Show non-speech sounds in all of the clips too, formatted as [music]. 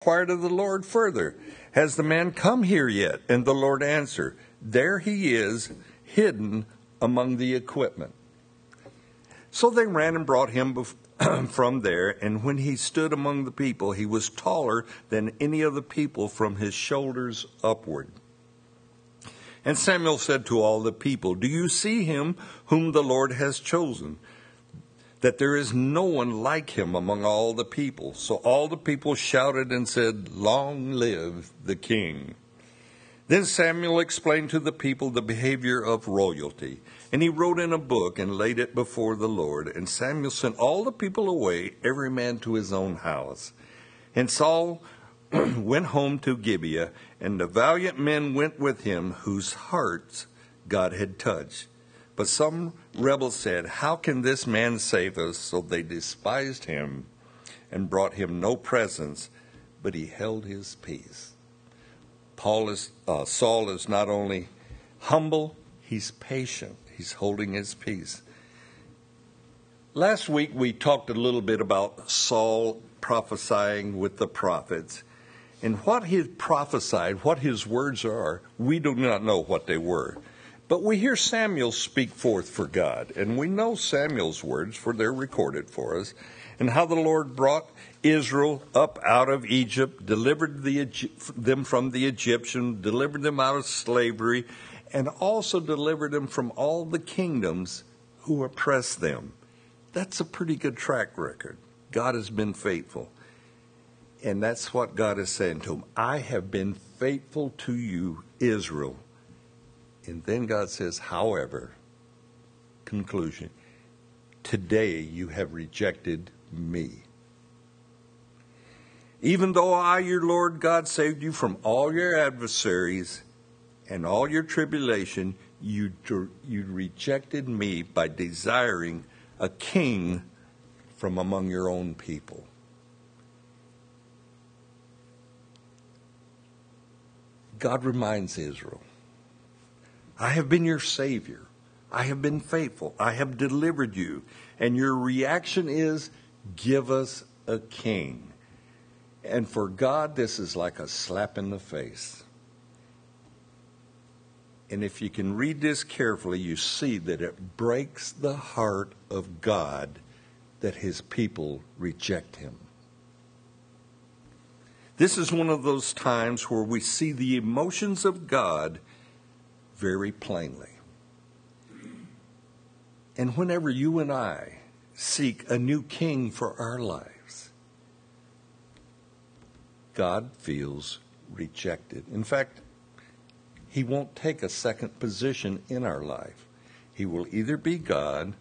inquired of the Lord further, Has the man come here yet? And the Lord answered, There he is, hidden among the equipment. So they ran and brought him [clears throat] from there, and when he stood among the people, he was taller than any of the people from his shoulders upward. And Samuel said to all the people, Do you see him whom the Lord has chosen? That there is no one like him among all the people. So all the people shouted and said, Long live the king. Then Samuel explained to the people the behavior of royalty. And he wrote in a book and laid it before the Lord. And Samuel sent all the people away, every man to his own house. And Saul [clears throat] went home to Gibeah, and the valiant men went with him whose hearts God had touched. But some rebels said, How can this man save us? So they despised him and brought him no presents, but he held his peace. Paul is, uh, Saul is not only humble, he's patient. He's holding his peace. Last week we talked a little bit about Saul prophesying with the prophets. And what he prophesied, what his words are, we do not know what they were. But we hear Samuel speak forth for God, and we know Samuel's words, for they're recorded for us, and how the Lord brought Israel up out of Egypt, delivered the, them from the Egyptian, delivered them out of slavery, and also delivered them from all the kingdoms who oppressed them. That's a pretty good track record. God has been faithful. And that's what God is saying to him. I have been faithful to you, Israel. And then God says, however, conclusion, today you have rejected me. Even though I, your Lord God, saved you from all your adversaries and all your tribulation, you, you rejected me by desiring a king from among your own people. God reminds Israel, I have been your Savior. I have been faithful. I have delivered you. And your reaction is, give us a king. And for God, this is like a slap in the face. And if you can read this carefully, you see that it breaks the heart of God that his people reject him. This is one of those times where we see the emotions of God very plainly. And whenever you and I seek a new king for our lives, God feels rejected. In fact, he won't take a second position in our life. He will either be God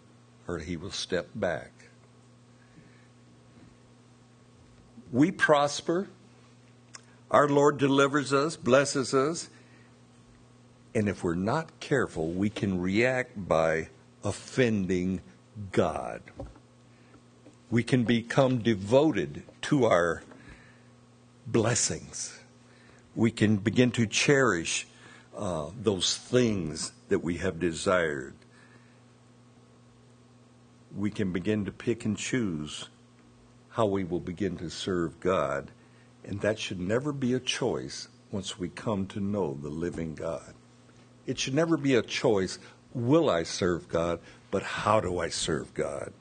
or he will step back. We prosper. Our Lord delivers us, blesses us. And if we're not careful, we can react by offending God. We can become devoted to our blessings. We can begin to cherish uh, those things that we have desired. We can begin to pick and choose how we will begin to serve God, and that should never be a choice once we come to know the living God. It should never be a choice will I serve God, but how do I serve God?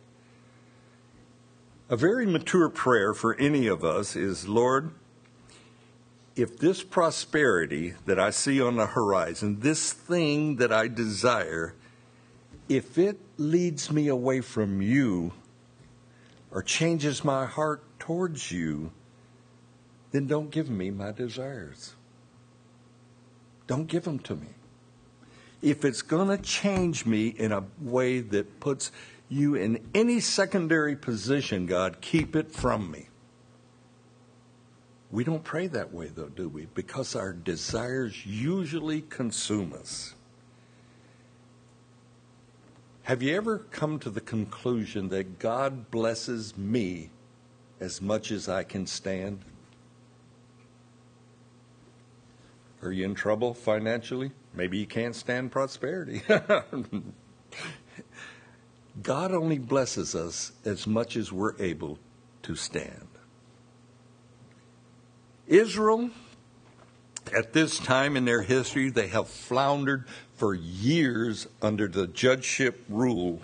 A very mature prayer for any of us is Lord, if this prosperity that I see on the horizon, this thing that I desire, if it leads me away from you or changes my heart towards you, then don't give me my desires. Don't give them to me. If it's going to change me in a way that puts you in any secondary position, God, keep it from me. We don't pray that way, though, do we? Because our desires usually consume us. Have you ever come to the conclusion that God blesses me as much as I can stand? Are you in trouble financially? Maybe you can't stand prosperity. [laughs] God only blesses us as much as we're able to stand. Israel, at this time in their history, they have floundered for years under the judgeship rule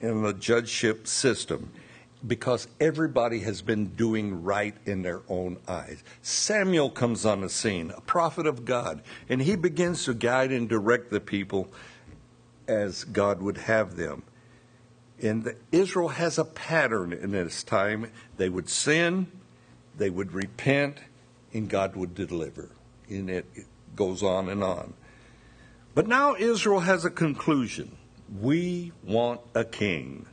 and the judgeship system because everybody has been doing right in their own eyes. Samuel comes on the scene, a prophet of God, and he begins to guide and direct the people as God would have them. And Israel has a pattern in this time. They would sin, they would repent, and God would deliver. And it goes on and on. But now Israel has a conclusion. We want a king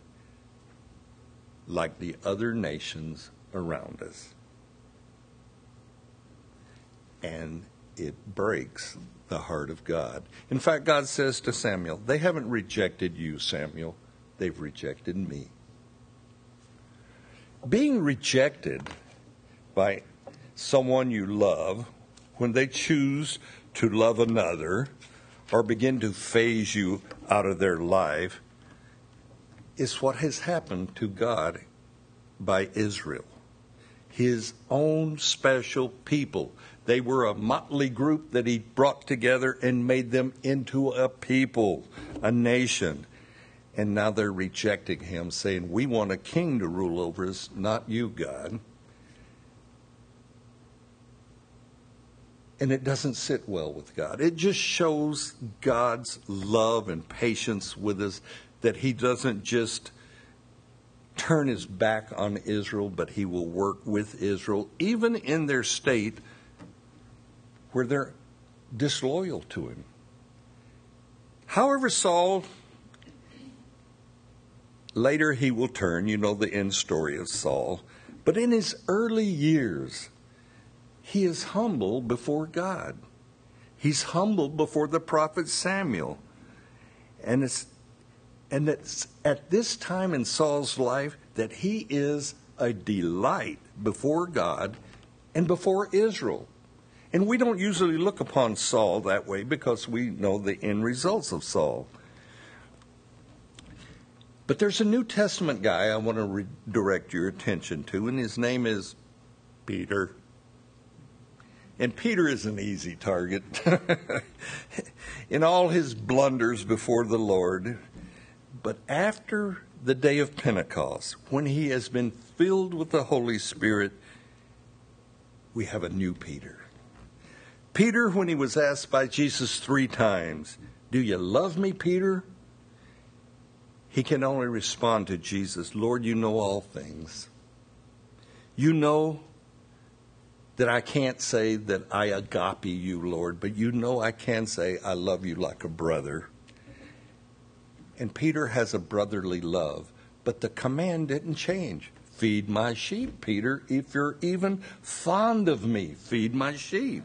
like the other nations around us. And it breaks the heart of God. In fact, God says to Samuel, They haven't rejected you, Samuel, they've rejected me. Being rejected by someone you love when they choose to love another or begin to phase you out of their life is what has happened to God by Israel. His own special people. They were a motley group that he brought together and made them into a people, a nation. And now they're rejecting him, saying, We want a king to rule over us, not you, God. And it doesn't sit well with God. It just shows God's love and patience with us that he doesn't just turn his back on Israel, but he will work with Israel, even in their state where they're disloyal to him. However, Saul, later he will turn, you know the end story of Saul, but in his early years, he is humble before God. He's humble before the prophet Samuel. And it's and it's at this time in Saul's life that he is a delight before God and before Israel. And we don't usually look upon Saul that way because we know the end results of Saul. But there's a New Testament guy I want to redirect your attention to, and his name is Peter. And Peter is an easy target. [laughs] In all his blunders before the Lord, but after the day of Pentecost, when he has been filled with the Holy Spirit, we have a new Peter. Peter, when he was asked by Jesus three times, Do you love me, Peter? He can only respond to Jesus, Lord, you know all things. You know that I can't say that I agape you, Lord, but you know I can say I love you like a brother. And Peter has a brotherly love, but the command didn't change. Feed my sheep, Peter. If you're even fond of me, feed my sheep.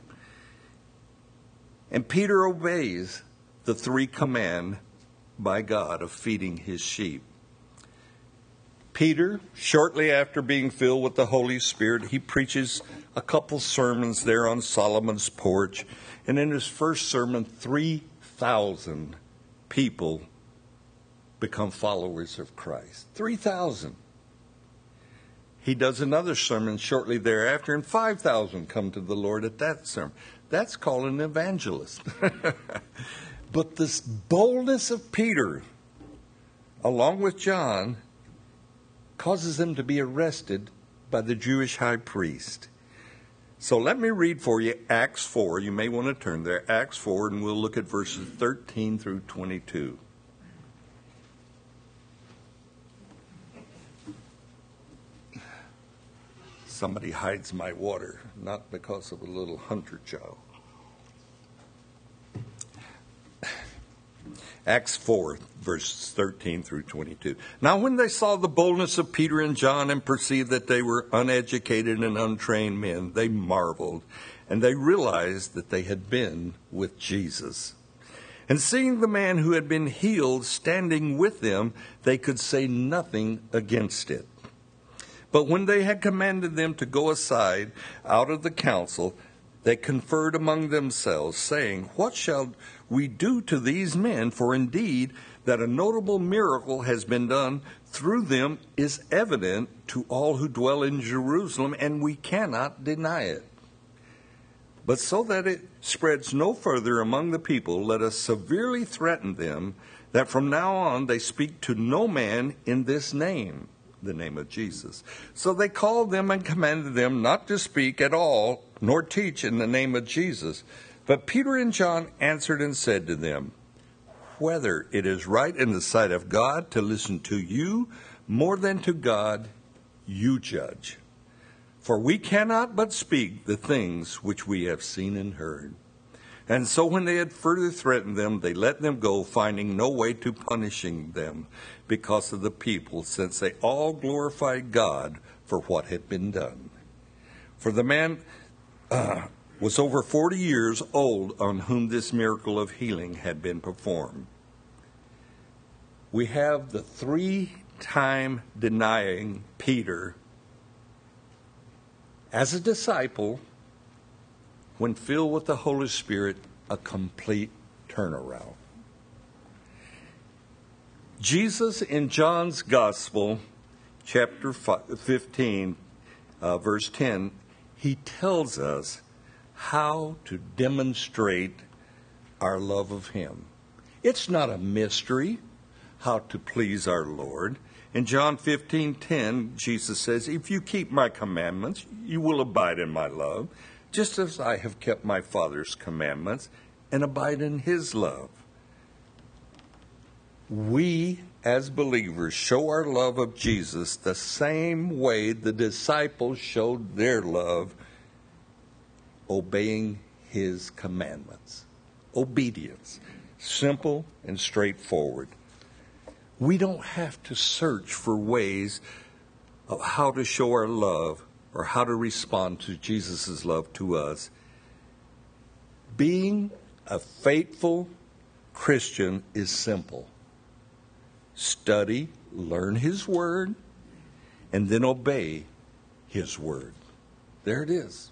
And Peter obeys the three command by God of feeding his sheep. Peter, shortly after being filled with the Holy Spirit, he preaches a couple sermons there on Solomon's porch. And in his first sermon, 3,000 people become followers of Christ. 3,000. He does another sermon shortly thereafter, and 5,000 come to the Lord at that sermon. That's called an evangelist. [laughs] but this boldness of Peter, along with John, causes them to be arrested by the Jewish high priest. So let me read for you Acts 4. You may want to turn there. Acts 4, and we'll look at verses 13 through 22. Somebody hides my water, not because of a little hunter Joe. Acts 4, verses 13 through 22. Now, when they saw the boldness of Peter and John and perceived that they were uneducated and untrained men, they marveled, and they realized that they had been with Jesus. And seeing the man who had been healed standing with them, they could say nothing against it. But when they had commanded them to go aside out of the council, they conferred among themselves, saying, What shall we do to these men? For indeed, that a notable miracle has been done through them is evident to all who dwell in Jerusalem, and we cannot deny it. But so that it spreads no further among the people, let us severely threaten them that from now on they speak to no man in this name, the name of Jesus. So they called them and commanded them not to speak at all, nor teach in the name of Jesus. But Peter and John answered and said to them, Whether it is right in the sight of God to listen to you more than to God, you judge. For we cannot but speak the things which we have seen and heard. And so when they had further threatened them, they let them go, finding no way to punishing them because of the people, since they all glorified God for what had been done. For the man uh, was over 40 years old on whom this miracle of healing had been performed. We have the three time denying Peter as a disciple, when filled with the Holy Spirit, a complete turnaround. Jesus in John's Gospel, chapter 15, uh, verse 10, he tells us how to demonstrate our love of Him. It's not a mystery how to please our Lord. In John 15:10, Jesus says, "If you keep my commandments, you will abide in my love, just as I have kept my Father's commandments and abide in his love." We as believers show our love of Jesus the same way the disciples showed their love obeying his commandments. Obedience, simple and straightforward. We don't have to search for ways of how to show our love or how to respond to Jesus' love to us. Being a faithful Christian is simple study, learn His Word, and then obey His Word. There it is.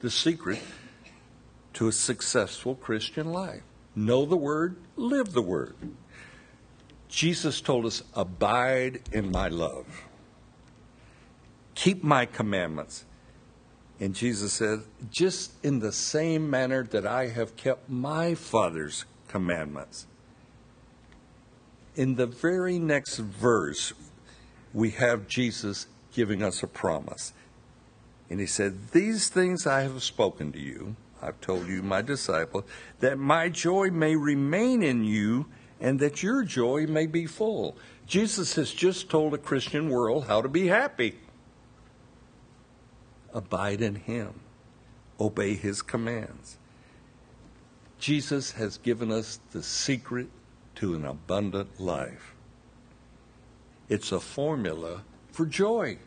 The secret to a successful Christian life. Know the Word, live the Word. Jesus told us, Abide in my love. Keep my commandments. And Jesus said, Just in the same manner that I have kept my Father's commandments. In the very next verse, we have Jesus giving us a promise. And he said, These things I have spoken to you, I've told you, my disciple, that my joy may remain in you and that your joy may be full. Jesus has just told a Christian world how to be happy. Abide in Him, obey His commands. Jesus has given us the secret to an abundant life. It's a formula for joy.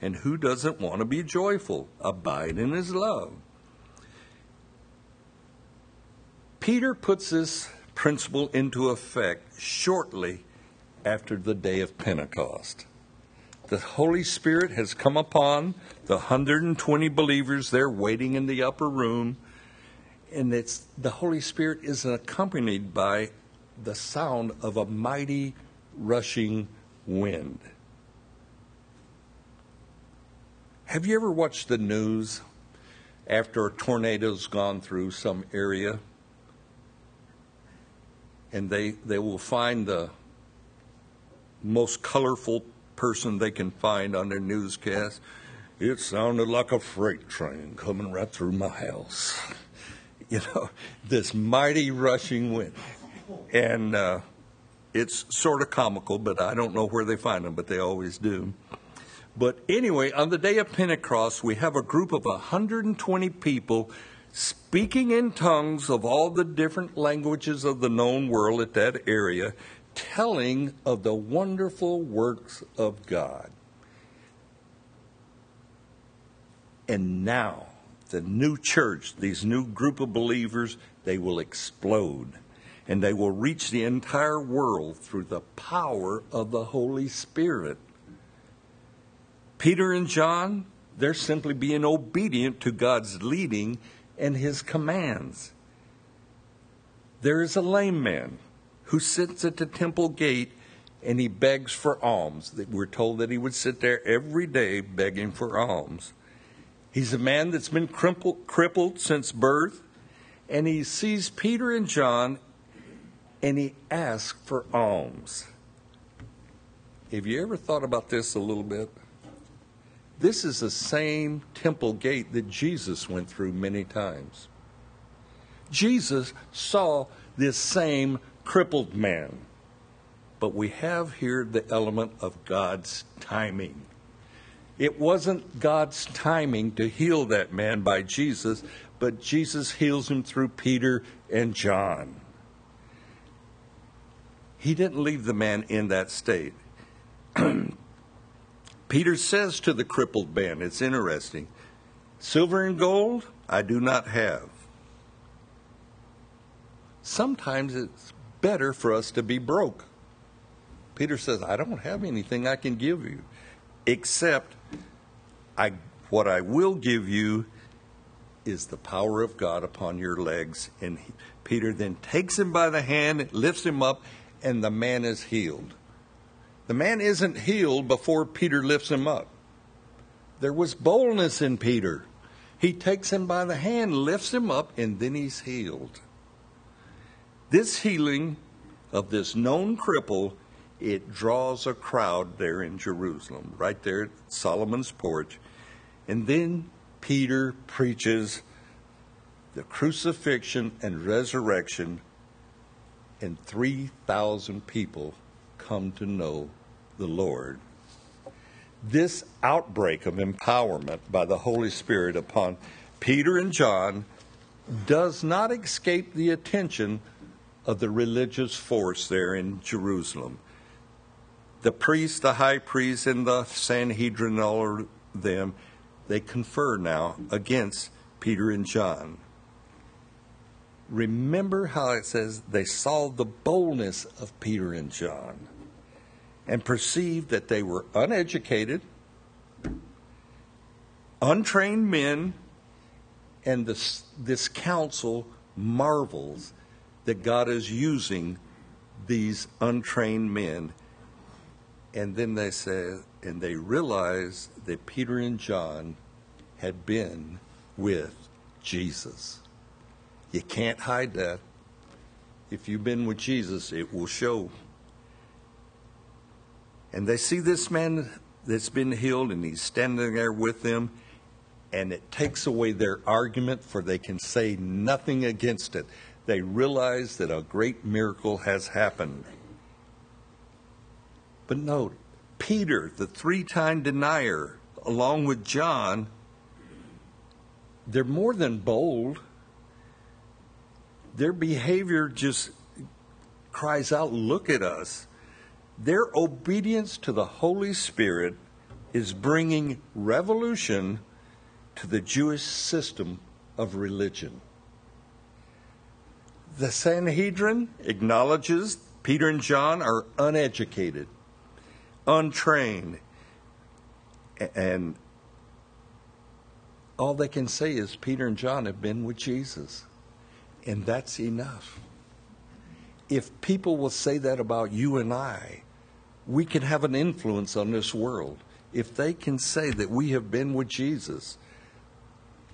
And who doesn't want to be joyful? Abide in His love. Peter puts this principle into effect shortly after the day of Pentecost. The Holy Spirit has come upon the 120 believers there waiting in the upper room, and it's the Holy Spirit is accompanied by the sound of a mighty rushing wind. Have you ever watched the news after a tornado's gone through some area? and they, they will find the most colorful person they can find on their newscast. It sounded like a freight train coming right through my house. [laughs] You know, this mighty rushing wind. And uh, it's sort of comical, but I don't know where they find them, but they always do. But anyway, on the day of Pentecost, we have a group of 120 people speaking in tongues of all the different languages of the known world at that area, telling of the wonderful works of God. And now, the new church, these new group of believers, they will explode and they will reach the entire world through the power of the Holy Spirit. Peter and John, they're simply being obedient to God's leading and his commands. There is a lame man who sits at the temple gate and he begs for alms. We're told that he would sit there every day begging for alms. He's a man that's been crippled, crippled since birth, and he sees Peter and John and he asks for alms. Have you ever thought about this a little bit? This is the same temple gate that Jesus went through many times. Jesus saw this same crippled man. But we have here the element of God's timing. It wasn't God's timing to heal that man by Jesus, but Jesus heals him through Peter and John. He didn't leave the man in that state. [clears throat] Peter says to the crippled man, it's interesting, silver and gold I do not have. Sometimes it's better for us to be broke. Peter says, I don't have anything I can give you, except I, what I will give you is the power of God upon your legs. And he, Peter then takes him by the hand, lifts him up, and the man is healed. The man isn't healed before Peter lifts him up. There was boldness in Peter. He takes him by the hand, lifts him up, and then he's healed. This healing of this known cripple, it draws a crowd there in Jerusalem, right there at Solomon's porch. And then Peter preaches the crucifixion and resurrection, and 3,000 people come to know the Lord. This outbreak of empowerment by the Holy Spirit upon Peter and John does not escape the attention of the religious force there in Jerusalem. The priest, the high priest, and the Sanhedrin, all of them, they confer now against Peter and John. Remember how it says they saw the boldness of Peter and John and perceived that they were uneducated, untrained men, and this, this council marvels that God is using these untrained men. And then they say, and they realize that Peter and John had been with Jesus. You can't hide that. If you've been with Jesus, it will show. And they see this man that's been healed, and he's standing there with them, and it takes away their argument, for they can say nothing against it they realize that a great miracle has happened. But note, Peter, the three time denier, along with John, they're more than bold. Their behavior just cries out, Look at us. Their obedience to the Holy Spirit is bringing revolution to the Jewish system of religion. The Sanhedrin acknowledges Peter and John are uneducated, untrained, and all they can say is Peter and John have been with Jesus. And that's enough. If people will say that about you and I, we can have an influence on this world. If they can say that we have been with Jesus,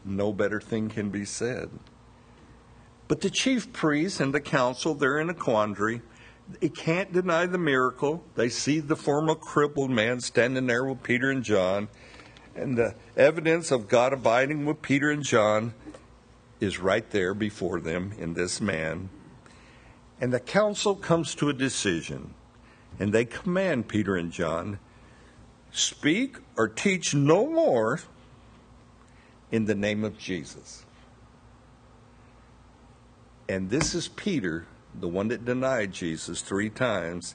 no better thing can be said. But the chief priests and the council, they're in a quandary. They can't deny the miracle. They see the former crippled man standing there with Peter and John. And the evidence of God abiding with Peter and John is right there before them in this man. And the council comes to a decision. And they command Peter and John speak or teach no more in the name of Jesus. And this is Peter, the one that denied Jesus three times.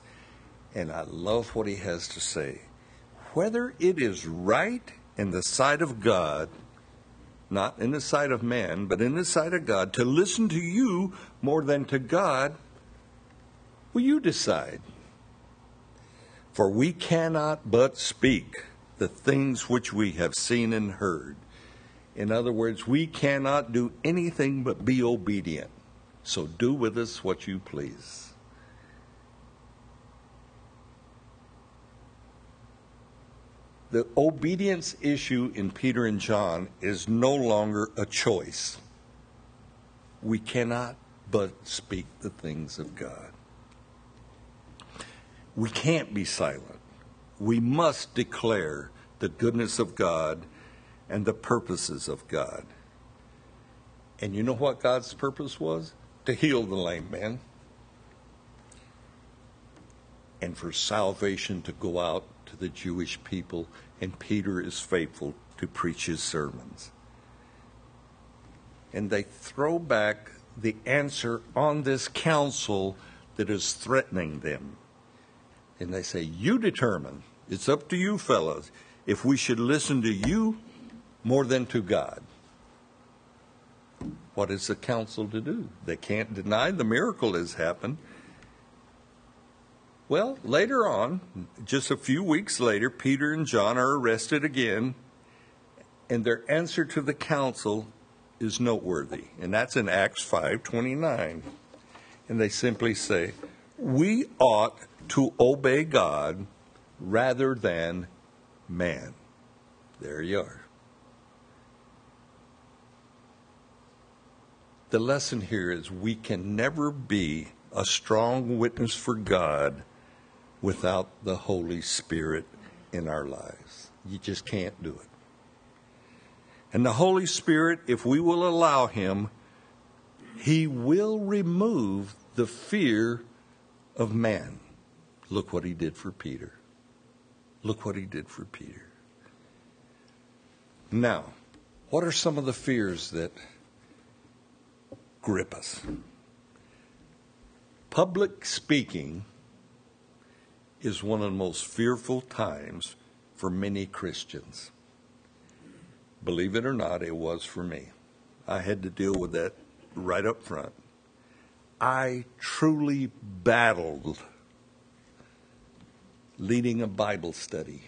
And I love what he has to say. Whether it is right in the sight of God, not in the sight of man, but in the sight of God, to listen to you more than to God, will you decide? For we cannot but speak the things which we have seen and heard. In other words, we cannot do anything but be obedient. So do with us what you please. the obedience issue in Peter and John is no longer a choice. We cannot but speak the things of God. We can't be silent. We must declare the goodness of God and the purposes of God. And you know what God's purpose was? To heal the lame man and for salvation to go out to the Jewish people. And Peter is faithful to preach his sermons. And they throw back the answer on this council that is threatening them. And they say, You determine. It's up to you, fellows, if we should listen to you more than to God. What is the council to do? They can't deny the miracle has happened. Well, later on, just a few weeks later, Peter and John are arrested again, and their answer to the council is noteworthy, and that's in Acts 5:29. And they simply say, "We ought to obey God rather than man." There you are. The lesson here is we can never be a strong witness for God without the Holy Spirit in our lives. You just can't do it. And the Holy Spirit, if we will allow Him, He will remove the fear of man. Look what He did for Peter. Look what He did for Peter. Now, what are some of the fears that grip us? Public speaking is one of the most fearful times for many Christians. Believe it or not, it was for me. I had to deal with that right up front. I truly battled leading a Bible study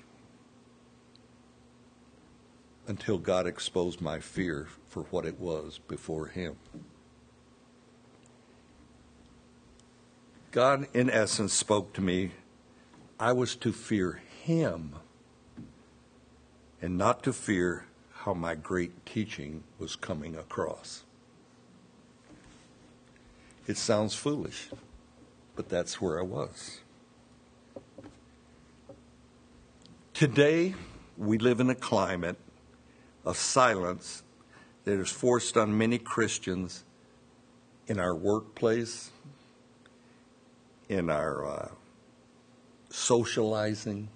until God exposed my fear for what it was before Him. God, in essence, spoke to me I was to fear him and not to fear how my great teaching was coming across. It sounds foolish, but that's where I was. Today, we live in a climate of silence that is forced on many Christians in our workplace, in our uh, socializing.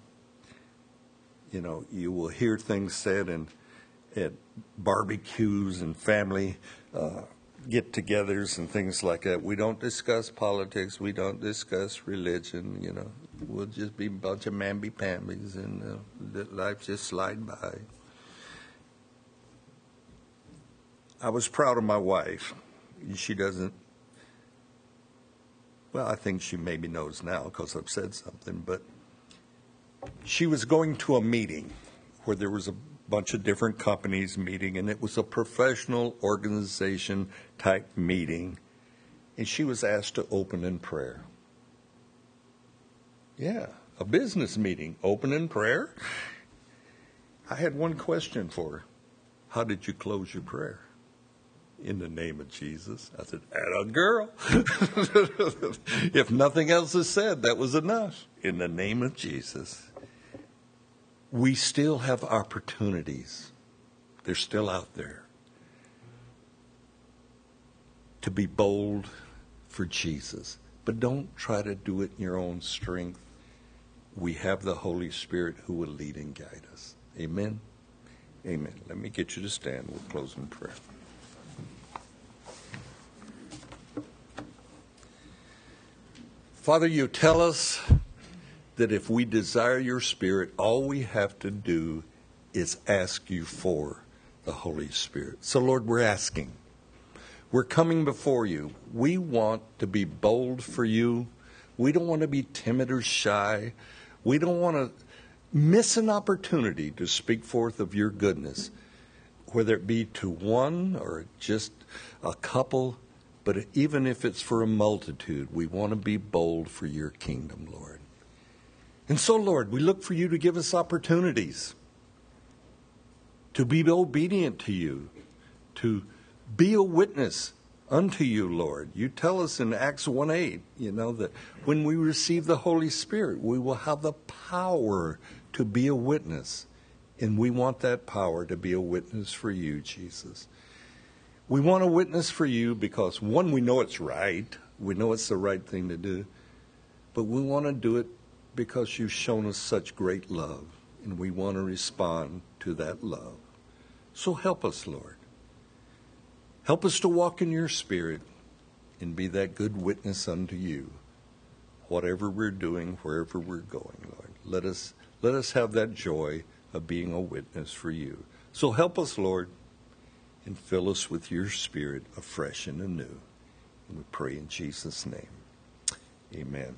You know, you will hear things said in, at barbecues and family uh, get togethers and things like that. We don't discuss politics, we don't discuss religion, you know. We'll just be a bunch of mamby pambies and uh, life just slide by. I was proud of my wife. She doesn't well, I think she maybe knows now because I've said something, but she was going to a meeting where there was a bunch of different companies meeting, and it was a professional organization type meeting, and she was asked to open in prayer. Yeah, a business meeting, open in prayer. I had one question for her How did you close your prayer? In the name of Jesus. I said, "At a girl." [laughs] if nothing else is said, that was enough. In the name of Jesus. We still have opportunities. They're still out there. To be bold for Jesus. But don't try to do it in your own strength. We have the Holy Spirit who will lead and guide us. Amen. Amen. Let me get you to stand. We'll close in prayer. Father, you tell us that if we desire your Spirit, all we have to do is ask you for the Holy Spirit. So, Lord, we're asking. We're coming before you. We want to be bold for you. We don't want to be timid or shy. We don't want to miss an opportunity to speak forth of your goodness, whether it be to one or just a couple but even if it's for a multitude, we want to be bold for your kingdom, Lord. And so, Lord, we look for you to give us opportunities. to be obedient to you, to be a witness unto you, Lord. You tell us in Acts 1 8, you know, that when we receive the Holy Spirit, we will have the power to be a witness. And we want that power to be a witness for you, Jesus. We want a witness for you because, one, we know it's right. We know it's the right thing to do. But we want to do it because you've shown us such great love. And we want to respond to that love. So help us, Lord. Help us to walk in your spirit and be that good witness unto you. Whatever we're doing, wherever we're going, Lord. Let us let us have that joy of being a witness for you. So help us, Lord, and fill us with your spirit afresh and anew. And we pray in Jesus' name. Amen.